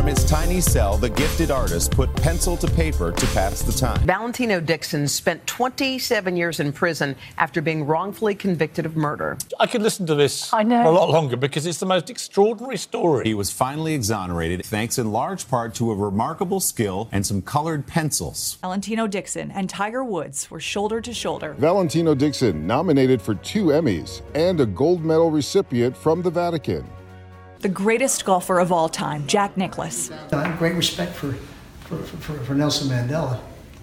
From his tiny cell, the gifted artist put pencil to paper to pass the time. Valentino Dixon spent 27 years in prison after being wrongfully convicted of murder. I could listen to this I know. for a lot longer because it's the most extraordinary story. He was finally exonerated thanks in large part to a remarkable skill and some colored pencils. Valentino Dixon and Tiger Woods were shoulder to shoulder. Valentino Dixon nominated for two Emmys and a gold medal recipient from the Vatican. The greatest golfer of all time, Jack Nicklaus. I have great respect for, for, for, for Nelson Mandela.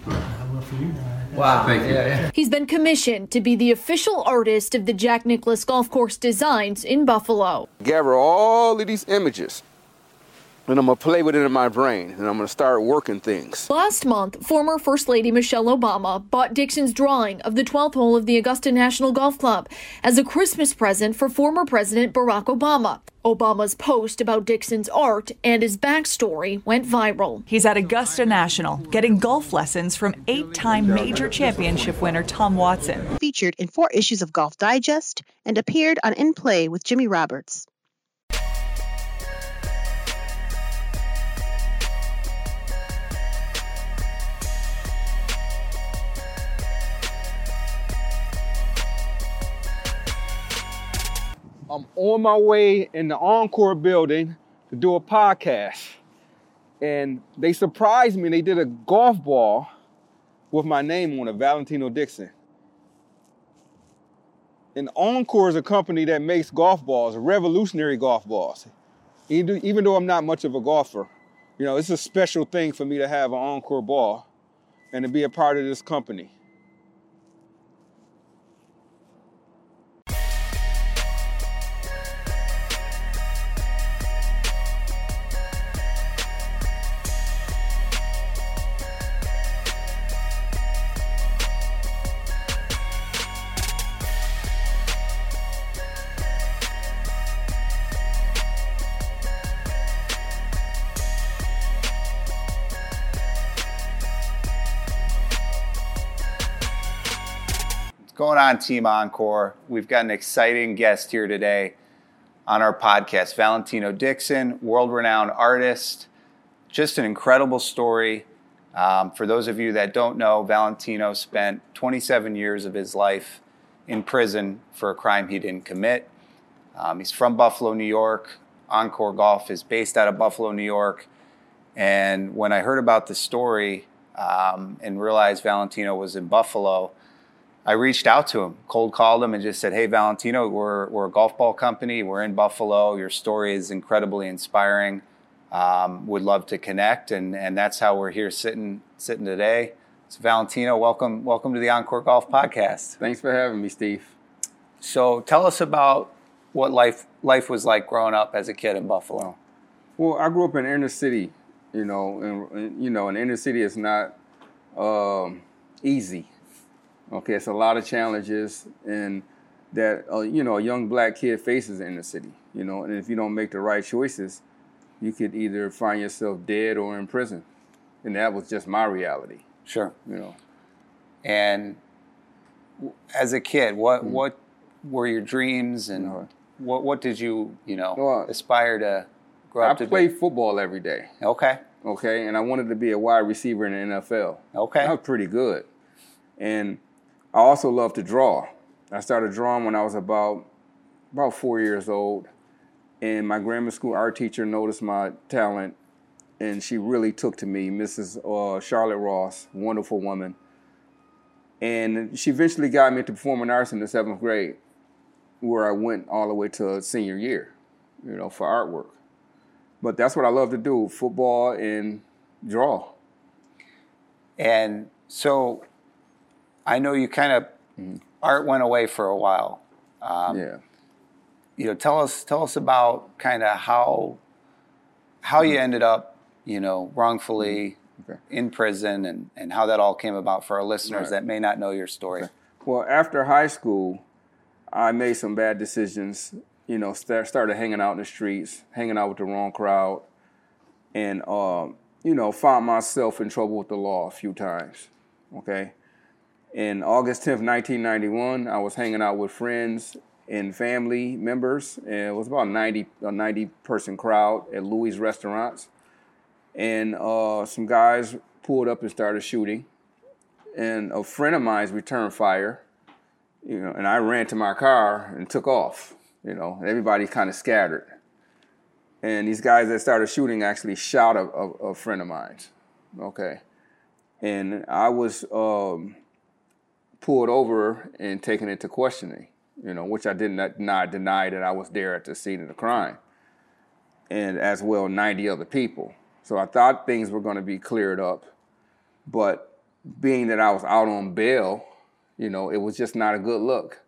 I will for you. Wow. Thank you. Yeah, yeah. He's been commissioned to be the official artist of the Jack Nicklaus Golf Course designs in Buffalo. Gather all of these images and I'm gonna play with it in my brain and I'm gonna start working things. Last month, former First Lady Michelle Obama bought Dixon's drawing of the 12th hole of the Augusta National Golf Club as a Christmas present for former President Barack Obama. Obama's post about Dixon's art and his backstory went viral. He's at Augusta National getting golf lessons from eight time major championship winner Tom Watson. Featured in four issues of Golf Digest and appeared on In Play with Jimmy Roberts. I'm on my way in the OnCore building to do a podcast. And they surprised me. They did a golf ball with my name on it, Valentino Dixon. And OnCore is a company that makes golf balls, revolutionary golf balls. Even though I'm not much of a golfer, you know, it's a special thing for me to have an OnCore ball and to be a part of this company. Going on, Team OnCore? We've got an exciting guest here today on our podcast Valentino Dixon, world renowned artist. Just an incredible story. Um, for those of you that don't know, Valentino spent 27 years of his life in prison for a crime he didn't commit. Um, he's from Buffalo, New York. OnCore Golf is based out of Buffalo, New York. And when I heard about the story um, and realized Valentino was in Buffalo, I reached out to him, cold called him, and just said, "Hey, Valentino, we're we're a golf ball company. We're in Buffalo. Your story is incredibly inspiring. Um, would love to connect, and and that's how we're here sitting sitting today." So, Valentino, welcome welcome to the OnCore Golf Podcast. Thanks for having me, Steve. So, tell us about what life life was like growing up as a kid in Buffalo. Well, I grew up in inner city, you know, and, you know, an inner city is not um, easy Okay, it's a lot of challenges and that uh, you know a young black kid faces in the city. You know, and if you don't make the right choices, you could either find yourself dead or in prison, and that was just my reality. Sure. You know. And as a kid, what mm-hmm. what were your dreams and no. what what did you you know well, aspire to grow I up to? I played football every day. Okay. Okay, and I wanted to be a wide receiver in the NFL. Okay. I was pretty good, and I also love to draw. I started drawing when I was about about four years old, and my grammar school art teacher noticed my talent, and she really took to me, Mrs. Uh, Charlotte Ross, wonderful woman, and she eventually got me into performing arts in the seventh grade, where I went all the way to senior year, you know, for artwork. But that's what I love to do: football and draw. And so I know you kind of mm-hmm. art went away for a while. Um, yeah. You know, tell us tell us about kind of how how mm-hmm. you ended up, you know, wrongfully mm-hmm. okay. in prison and and how that all came about for our listeners right. that may not know your story. Okay. Well, after high school, I made some bad decisions. You know, start, started hanging out in the streets, hanging out with the wrong crowd, and um, you know, found myself in trouble with the law a few times. Okay, in August 10th, 1991, I was hanging out with friends and family members, and it was about 90, a 90 person crowd at Louis Restaurants. and uh, some guys pulled up and started shooting. And a friend of mine's returned fire, you know, and I ran to my car and took off. You know, everybody kind of scattered. And these guys that started shooting actually shot a, a, a friend of mine. Okay, and I was um, pulled over and taken into questioning. You know, which I did not, not deny that I was there at the scene of the crime, and as well 90 other people. So I thought things were going to be cleared up, but being that I was out on bail, you know, it was just not a good look.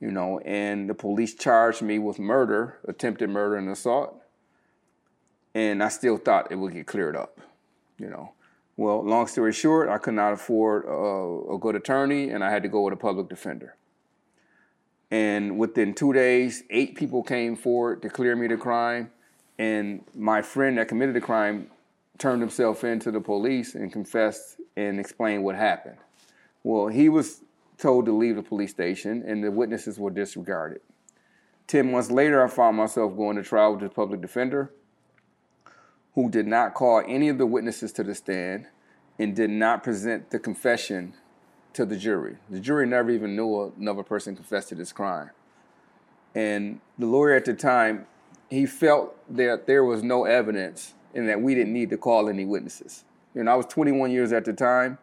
You know, and the police charged me with murder, attempted murder, and assault. And I still thought it would get cleared up. You know, well, long story short, I could not afford a, a good attorney, and I had to go with a public defender. And within two days, eight people came forward to clear me the crime and my friend that committed the crime turned himself in to the police and confessed and explained what happened. Well, he was told to leave the police station, and the witnesses were disregarded. Ten months later, I found myself going to trial with the public defender, who did not call any of the witnesses to the stand and did not present the confession to the jury. The jury never even knew another person confessed to this crime. And the lawyer at the time he felt that there was no evidence and that we didn't need to call any witnesses. You know, I was 21 years at the time,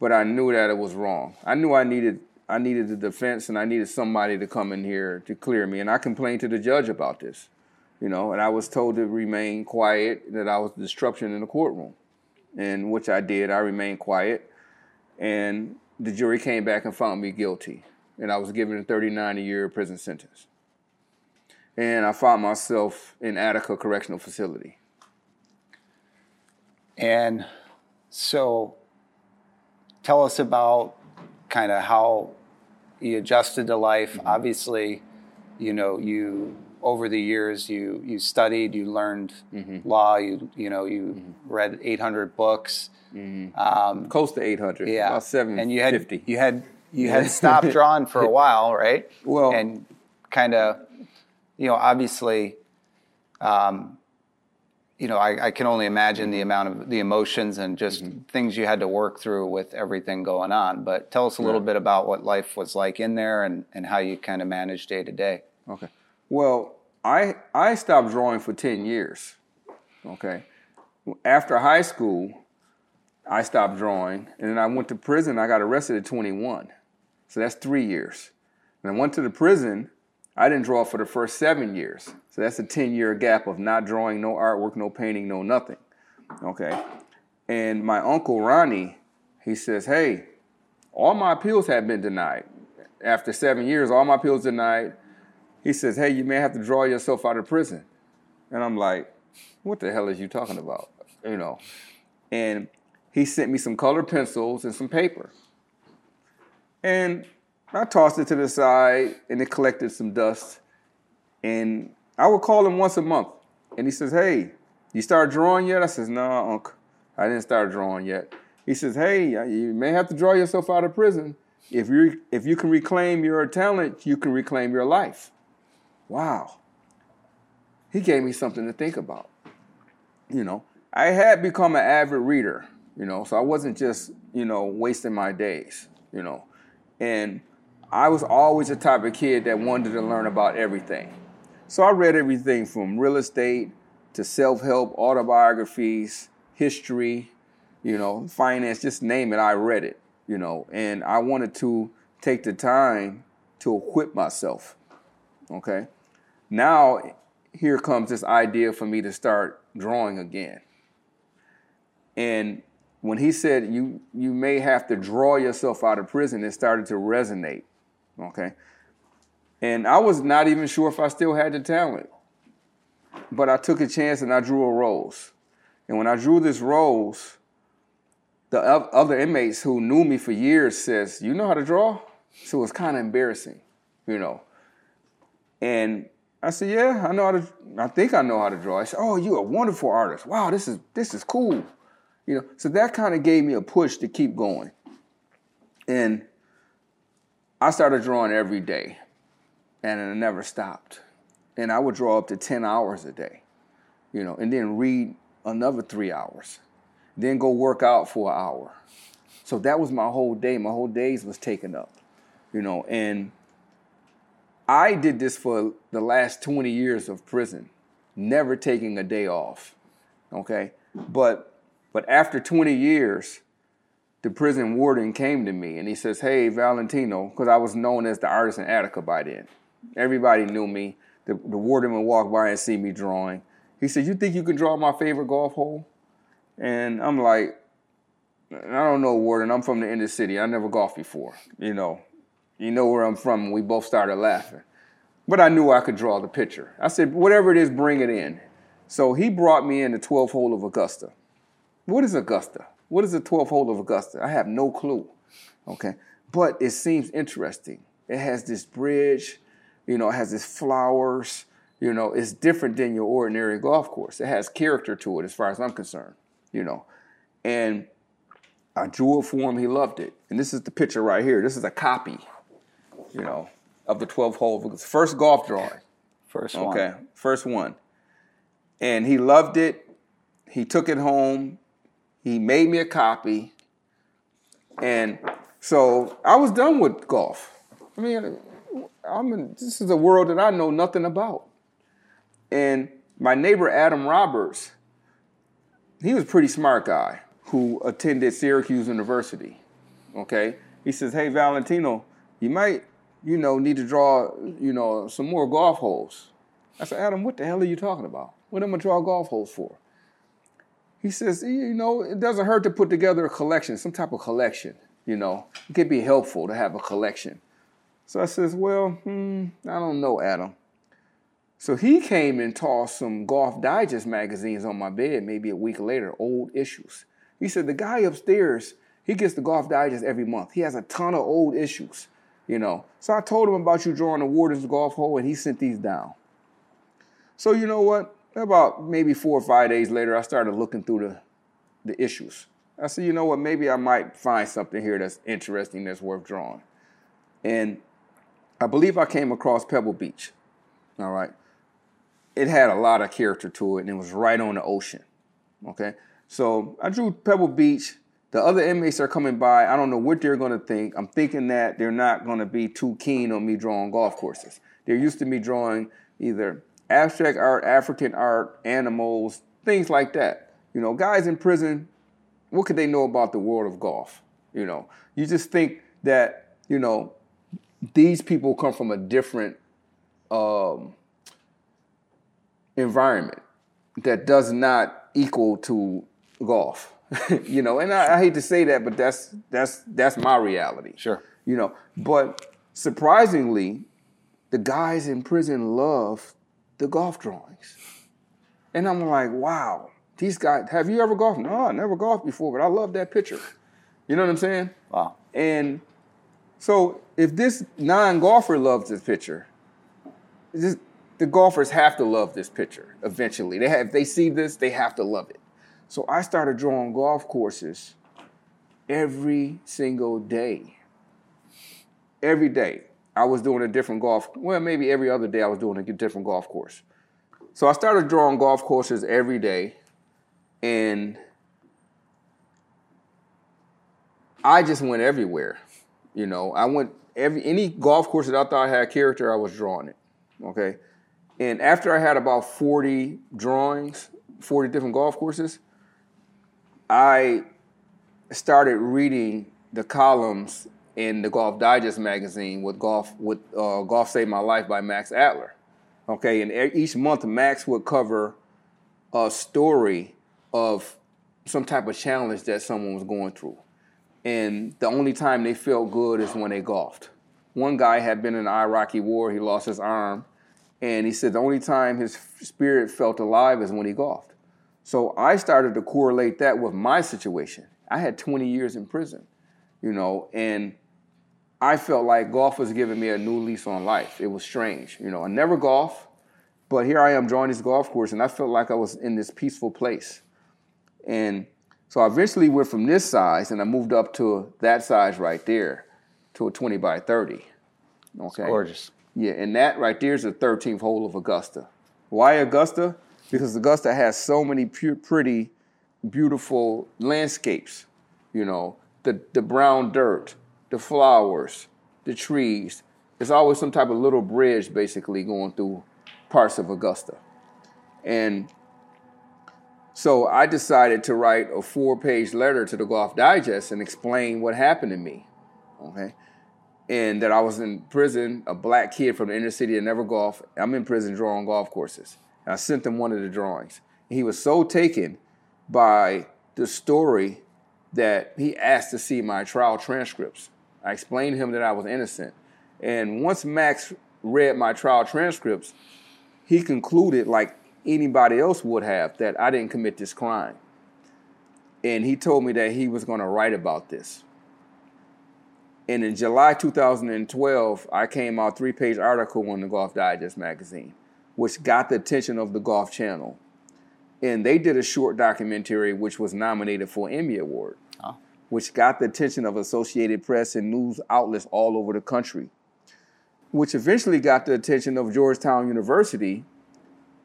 but I knew that it was wrong. I knew I needed I needed the defense and I needed somebody to come in here to clear me. And I complained to the judge about this, you know, and I was told to remain quiet, that I was disruption in the courtroom. And which I did. I remained quiet. And the jury came back and found me guilty. And I was given a 39 year prison sentence and I found myself in Attica Correctional Facility. And so tell us about kind of how you adjusted to life. Obviously, you know, you over the years you you studied, you learned mm-hmm. law, you you know, you mm-hmm. read 800 books. Mm-hmm. Um, Close to 800. Yeah. About 750. And you had you had you had stopped drawing for a while, right? Well, and kind of you know, obviously, um, you know, I, I, can only imagine the amount of the emotions and just mm-hmm. things you had to work through with everything going on. But tell us a little bit about what life was like in there and, and how you kind of managed day to day. Okay. Well, I I stopped drawing for ten years. Okay. After high school, I stopped drawing, and then I went to prison. I got arrested at 21, so that's three years. And I went to the prison I didn't draw for the first seven years. So that's a 10 year gap of not drawing, no artwork, no painting, no nothing. Okay. And my uncle Ronnie, he says, Hey, all my appeals have been denied. After seven years, all my appeals denied. He says, Hey, you may have to draw yourself out of prison. And I'm like, What the hell is you talking about? You know. And he sent me some colored pencils and some paper. And I tossed it to the side and it collected some dust. And I would call him once a month. And he says, Hey, you start drawing yet? I says, No, nah, Unc. I didn't start drawing yet. He says, Hey, you may have to draw yourself out of prison. If you if you can reclaim your talent, you can reclaim your life. Wow. He gave me something to think about. You know, I had become an avid reader, you know, so I wasn't just, you know, wasting my days, you know. And I was always the type of kid that wanted to learn about everything. So I read everything from real estate to self help, autobiographies, history, you know, finance, just name it, I read it, you know, and I wanted to take the time to equip myself. Okay. Now, here comes this idea for me to start drawing again. And when he said you you may have to draw yourself out of prison, it started to resonate. Okay. And I was not even sure if I still had the talent. But I took a chance and I drew a rose. And when I drew this rose, the other inmates who knew me for years says, "You know how to draw?" So it was kind of embarrassing, you know. And I said, "Yeah, I know how to. I think I know how to draw." I said, "Oh, you're a wonderful artist. Wow, this is this is cool." You know, so that kind of gave me a push to keep going. And I started drawing every day, and it never stopped. And I would draw up to 10 hours a day, you know, and then read another three hours, then go work out for an hour. So that was my whole day. My whole days was taken up, you know. And I did this for the last 20 years of prison, never taking a day off. Okay, but but after 20 years, the prison warden came to me and he says, "Hey, Valentino," because I was known as the artist in Attica by then. Everybody knew me. The, the warden would walk by and see me drawing. He said, "You think you can draw my favorite golf hole?" And I'm like, "I don't know, warden. I'm from the inner city. I never golfed before. You know, you know where I'm from." And we both started laughing. But I knew I could draw the picture. I said, "Whatever it is, bring it in." So he brought me in the 12th hole of Augusta. What is Augusta? What is the 12th hole of Augusta? I have no clue. Okay. But it seems interesting. It has this bridge, you know, it has these flowers, you know, it's different than your ordinary golf course. It has character to it as far as I'm concerned, you know. And I drew it for him, he loved it. And this is the picture right here. This is a copy, you know, of the 12 hole of First golf drawing. First one. Okay. First one. And he loved it. He took it home. He made me a copy. And so I was done with golf. I mean, I'm in, this is a world that I know nothing about. And my neighbor Adam Roberts, he was a pretty smart guy who attended Syracuse University. Okay? He says, "Hey Valentino, you might, you know, need to draw, you know, some more golf holes." I said, "Adam, what the hell are you talking about? What am I draw golf holes for?" He says, "You know, it doesn't hurt to put together a collection, some type of collection. You know, it could be helpful to have a collection." So I says, "Well, hmm, I don't know, Adam." So he came and tossed some Golf Digest magazines on my bed maybe a week later, old issues. He said, The guy upstairs, he gets the Golf Digest every month. He has a ton of old issues, you know. So I told him about you drawing the Warden's golf hole, and he sent these down. So you know what? About maybe four or five days later, I started looking through the, the issues. I said, you know what? Maybe I might find something here that's interesting, that's worth drawing. And I believe I came across Pebble Beach. All right it had a lot of character to it and it was right on the ocean. Okay. So I drew Pebble Beach. The other inmates are coming by. I don't know what they're going to think. I'm thinking that they're not going to be too keen on me drawing golf courses. They're used to me drawing either abstract art, African art, animals, things like that. You know, guys in prison, what could they know about the world of golf? You know, you just think that, you know, these people come from a different um, environment that does not equal to golf. you know, and I, I, hate to say that, but that's that's that's my reality. Sure. You know, but surprisingly, the guys in prison love the golf drawings. And I'm like, wow, these guys, have you ever golfed? No, I never golfed before, but I love that picture. You know what I'm saying? Wow. And so if this non-golfer loves this picture, this, the golfers have to love this picture eventually. They have, if they see this, they have to love it. So I started drawing golf courses every single day. Every day. I was doing a different golf, well, maybe every other day I was doing a different golf course. So I started drawing golf courses every day, and I just went everywhere. You know, I went every any golf course that I thought had character, I was drawing it. Okay. And after I had about 40 drawings, 40 different golf courses, I started reading the columns in the Golf Digest magazine with Golf with uh, Golf Saved My Life by Max Adler. Okay, and each month Max would cover a story of some type of challenge that someone was going through. And the only time they felt good is when they golfed. One guy had been in the Iraqi war, he lost his arm and he said the only time his spirit felt alive is when he golfed. So I started to correlate that with my situation. I had 20 years in prison, you know, and I felt like golf was giving me a new lease on life. It was strange. You know, I never golf, but here I am drawing this golf course, and I felt like I was in this peaceful place. And so I eventually went from this size and I moved up to that size right there to a 20 by 30. Okay. It's gorgeous. Yeah, and that right there is the 13th hole of Augusta. Why Augusta? Because Augusta has so many pu- pretty, beautiful landscapes. You know, the the brown dirt, the flowers, the trees. There's always some type of little bridge basically going through parts of Augusta, and so I decided to write a four-page letter to the Golf Digest and explain what happened to me. Okay. And that I was in prison, a black kid from the inner city that never golfed. I'm in prison drawing golf courses. I sent him one of the drawings. He was so taken by the story that he asked to see my trial transcripts. I explained to him that I was innocent. And once Max read my trial transcripts, he concluded, like anybody else would have that I didn't commit this crime. And he told me that he was going to write about this. And in July 2012, I came out three page article on the Golf Digest magazine, which got the attention of the Golf Channel. And they did a short documentary which was nominated for Emmy Award, oh. which got the attention of Associated Press and news outlets all over the country, which eventually got the attention of Georgetown University,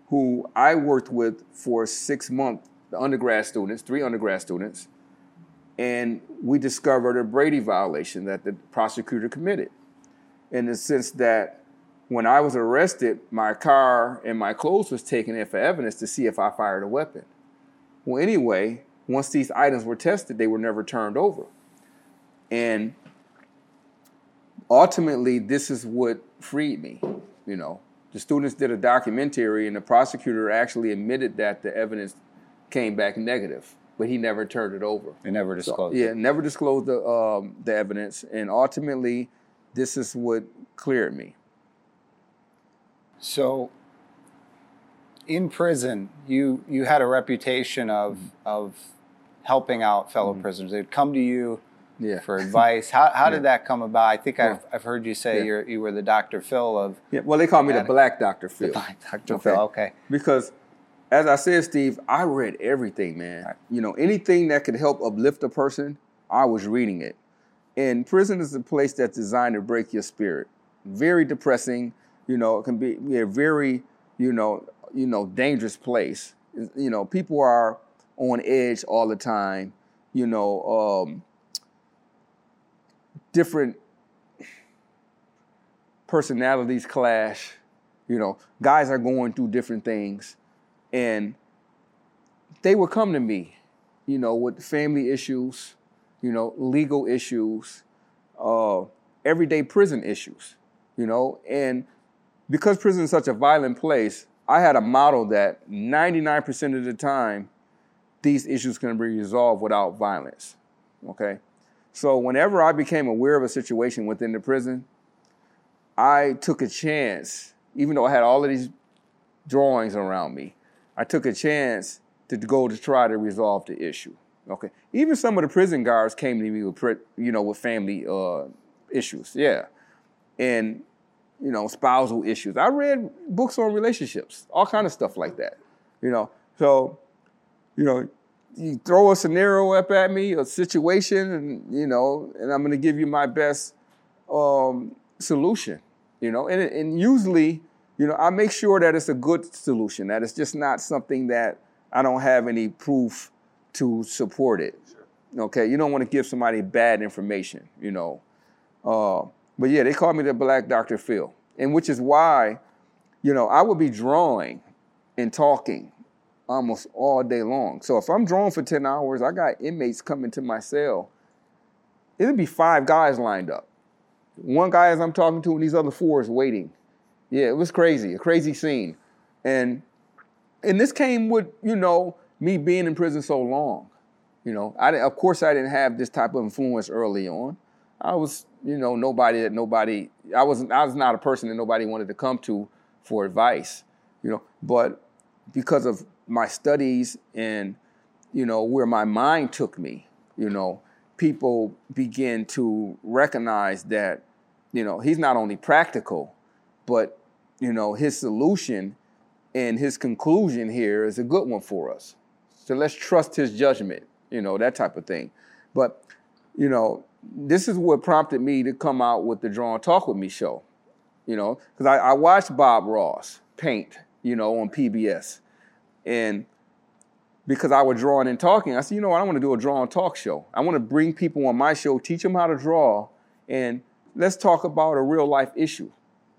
who I worked with for six months, the undergrad students, three undergrad students, and we discovered a Brady violation that the prosecutor committed in the sense that when I was arrested, my car and my clothes was taken in for evidence to see if I fired a weapon. Well, anyway, once these items were tested, they were never turned over. And ultimately, this is what freed me, you know the students did a documentary, and the prosecutor actually admitted that the evidence came back negative, but he never turned it over. They never disclosed. So, yeah, never disclosed the um, the evidence, and ultimately, this is what cleared me. So, in prison, you you had a reputation of of helping out fellow mm-hmm. prisoners. They'd come to you yeah. for advice. How, how yeah. did that come about? I think I've, I've heard you say you you were the Dr. Phil of. Yeah, well, they call me the Black Dr. Phil. The Black Dr. Okay. Phil, okay. Because, as I said, Steve, I read everything, man. Right. You know, anything that could help uplift a person, I was reading it. And prison is a place that's designed to break your spirit. Very depressing. You know, it can be, be a very, you know, you know, dangerous place. You know, people are on edge all the time. You know, um, different personalities clash. You know, guys are going through different things. And they would come to me, you know, with family issues, you know, legal issues, uh, everyday prison issues, you know. And because prison is such a violent place, I had a model that 99% of the time, these issues can be resolved without violence. Okay? So whenever I became aware of a situation within the prison, I took a chance, even though I had all of these drawings around me, I took a chance to go to try to resolve the issue. Okay. Even some of the prison guards came to me with, you know, with family uh, issues. Yeah. And, you know, spousal issues. I read books on relationships, all kind of stuff like that. You know, so, you know, you throw a scenario up at me, a situation, and you know, and I'm going to give you my best um, solution. You know, and, and usually, you know, I make sure that it's a good solution. That it's just not something that I don't have any proof to support it. Okay, you don't want to give somebody bad information. You know, uh, but yeah, they called me the Black Doctor Phil, and which is why, you know, I would be drawing and talking almost all day long. So if I'm drawing for 10 hours, I got inmates coming to my cell. It'll be five guys lined up. One guy as I'm talking to, and these other four is waiting. Yeah, it was crazy, a crazy scene. And and this came with, you know, me being in prison so long. You know, I of course I didn't have this type of influence early on. I was, you know, nobody that nobody I wasn't I was not a person that nobody wanted to come to for advice, you know. But because of my studies and you know where my mind took me you know people begin to recognize that you know he's not only practical but you know his solution and his conclusion here is a good one for us so let's trust his judgment you know that type of thing but you know this is what prompted me to come out with the draw and talk with me show you know because I, I watched bob ross paint you know on pbs And because I was drawing and talking, I said, you know what, I want to do a draw and talk show. I want to bring people on my show, teach them how to draw, and let's talk about a real life issue.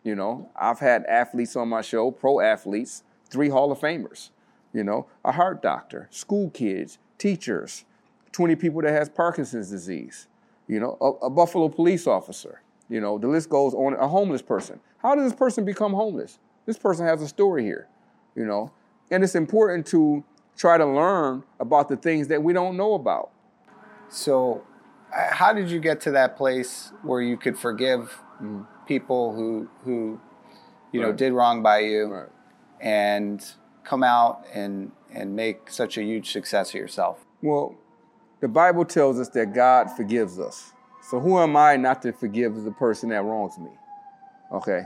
You know, I've had athletes on my show, pro athletes, three Hall of Famers, you know, a heart doctor, school kids, teachers, 20 people that has Parkinson's disease, you know, a, a Buffalo police officer, you know, the list goes on, a homeless person. How does this person become homeless? This person has a story here, you know, and it's important to try to learn about the things that we don't know about. So, how did you get to that place where you could forgive Mm-hmm. people who who you know did wrong by you Right. and come out and and make such a huge success of yourself? Well, the Bible tells us that God forgives us. So who am I not to forgive the person that wrongs me? Okay.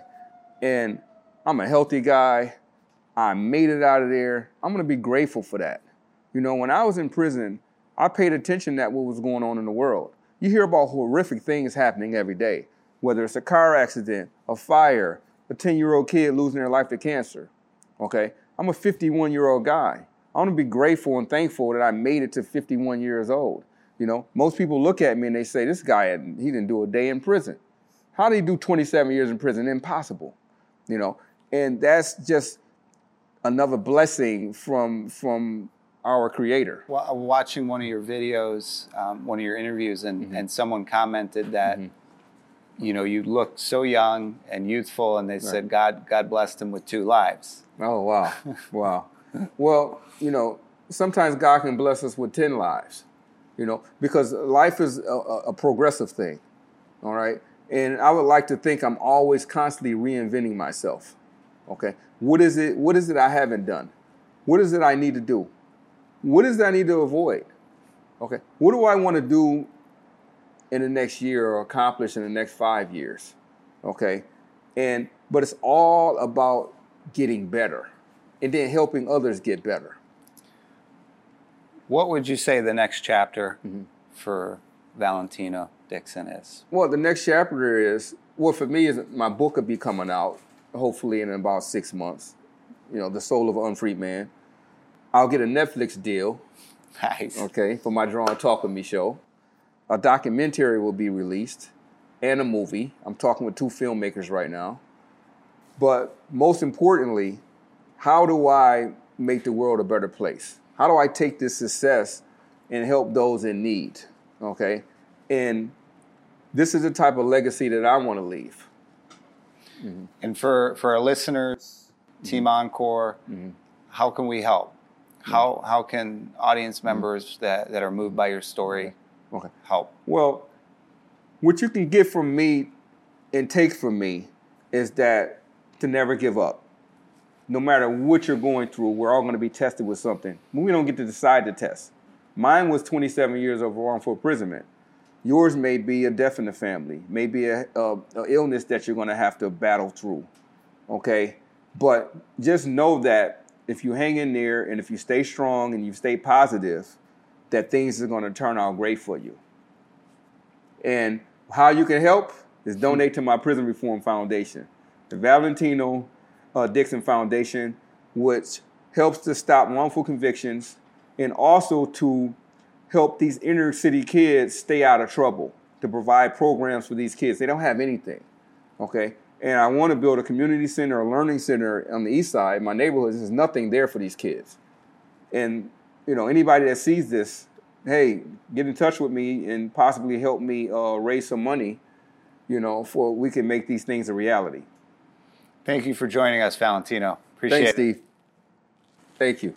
And I'm a healthy guy. I made it out of there. I'm going to be grateful for that. You know, when I was in prison, I paid attention at what was going on in the world. You hear about horrific things happening every day, whether it's a car accident, a fire, a 10 year old kid losing their life to cancer. Okay. I'm a 51 year old guy. I want to be grateful and thankful that I made it to 51 years old. You know, most people look at me and they say, this guy, he didn't do a day in prison. How did he do 27 years in prison? Impossible. You know, and that's just another blessing from from our creator. Wa- Watching one of your videos, um, one of your interviews, and, Mm-hmm. and someone commented that you know you looked so young and youthful, and they said God God blessed him with two lives. Oh wow, wow. Well, you know, sometimes God can bless us with ten lives, you know, because life is a, a a progressive thing. All right, and I would like to think I'm always constantly reinventing myself. Okay, what is it? What is it I haven't done? What is it I need to do? What is it I need to avoid? Okay, what do I want to do in the next year or accomplish in the next five years? Okay, and but it's all about getting better and then helping others get better. What would you say the next chapter Mm-hmm. for Valentino Dixon is? Well, the next chapter is well for me is my book will be coming out hopefully in about six months. You know, the soul of an unfreed man. I'll get a Netflix deal. Nice. Okay, for my Draw and Talk with Me show. A documentary will be released and a movie. I'm talking with two filmmakers right now. But most importantly, how do I make the world a better place? How do I take this success and help those in need? Okay? And this is the type of legacy that I want to leave. And for, for our listeners, Mm-hmm. Team OnCore, how can we help? How, how can audience Mm-hmm. members that, that are moved by your story Okay. help? Well, what you can get from me and take from me is that to never give up. No matter what you're going through, we're all going to be tested with something. We don't get to decide the test. Mine was 27 years of wrongful imprisonment. Yours may be a death in the family, maybe a, a, a illness that you're going to have to battle through. Okay, but just know that if you hang in there and if you stay strong and you stay positive, that things are going to turn out great for you. And how you can help is donate to my Prison Reform Foundation, the Valentino uh, Dixon Foundation, which helps to stop wrongful convictions and also to help these inner city kids stay out of trouble, to provide programs for these kids. They don't have anything, okay? And I want to build a community center, a learning center on the east side, my neighborhood. There's nothing there for these kids. And, you know, anybody that sees this, hey, get in touch with me and possibly help me uh, raise some money, you know, for we can make these things a reality. Thank you for joining us, Valentino. Appreciate Thanks, it. Steve. Thank you.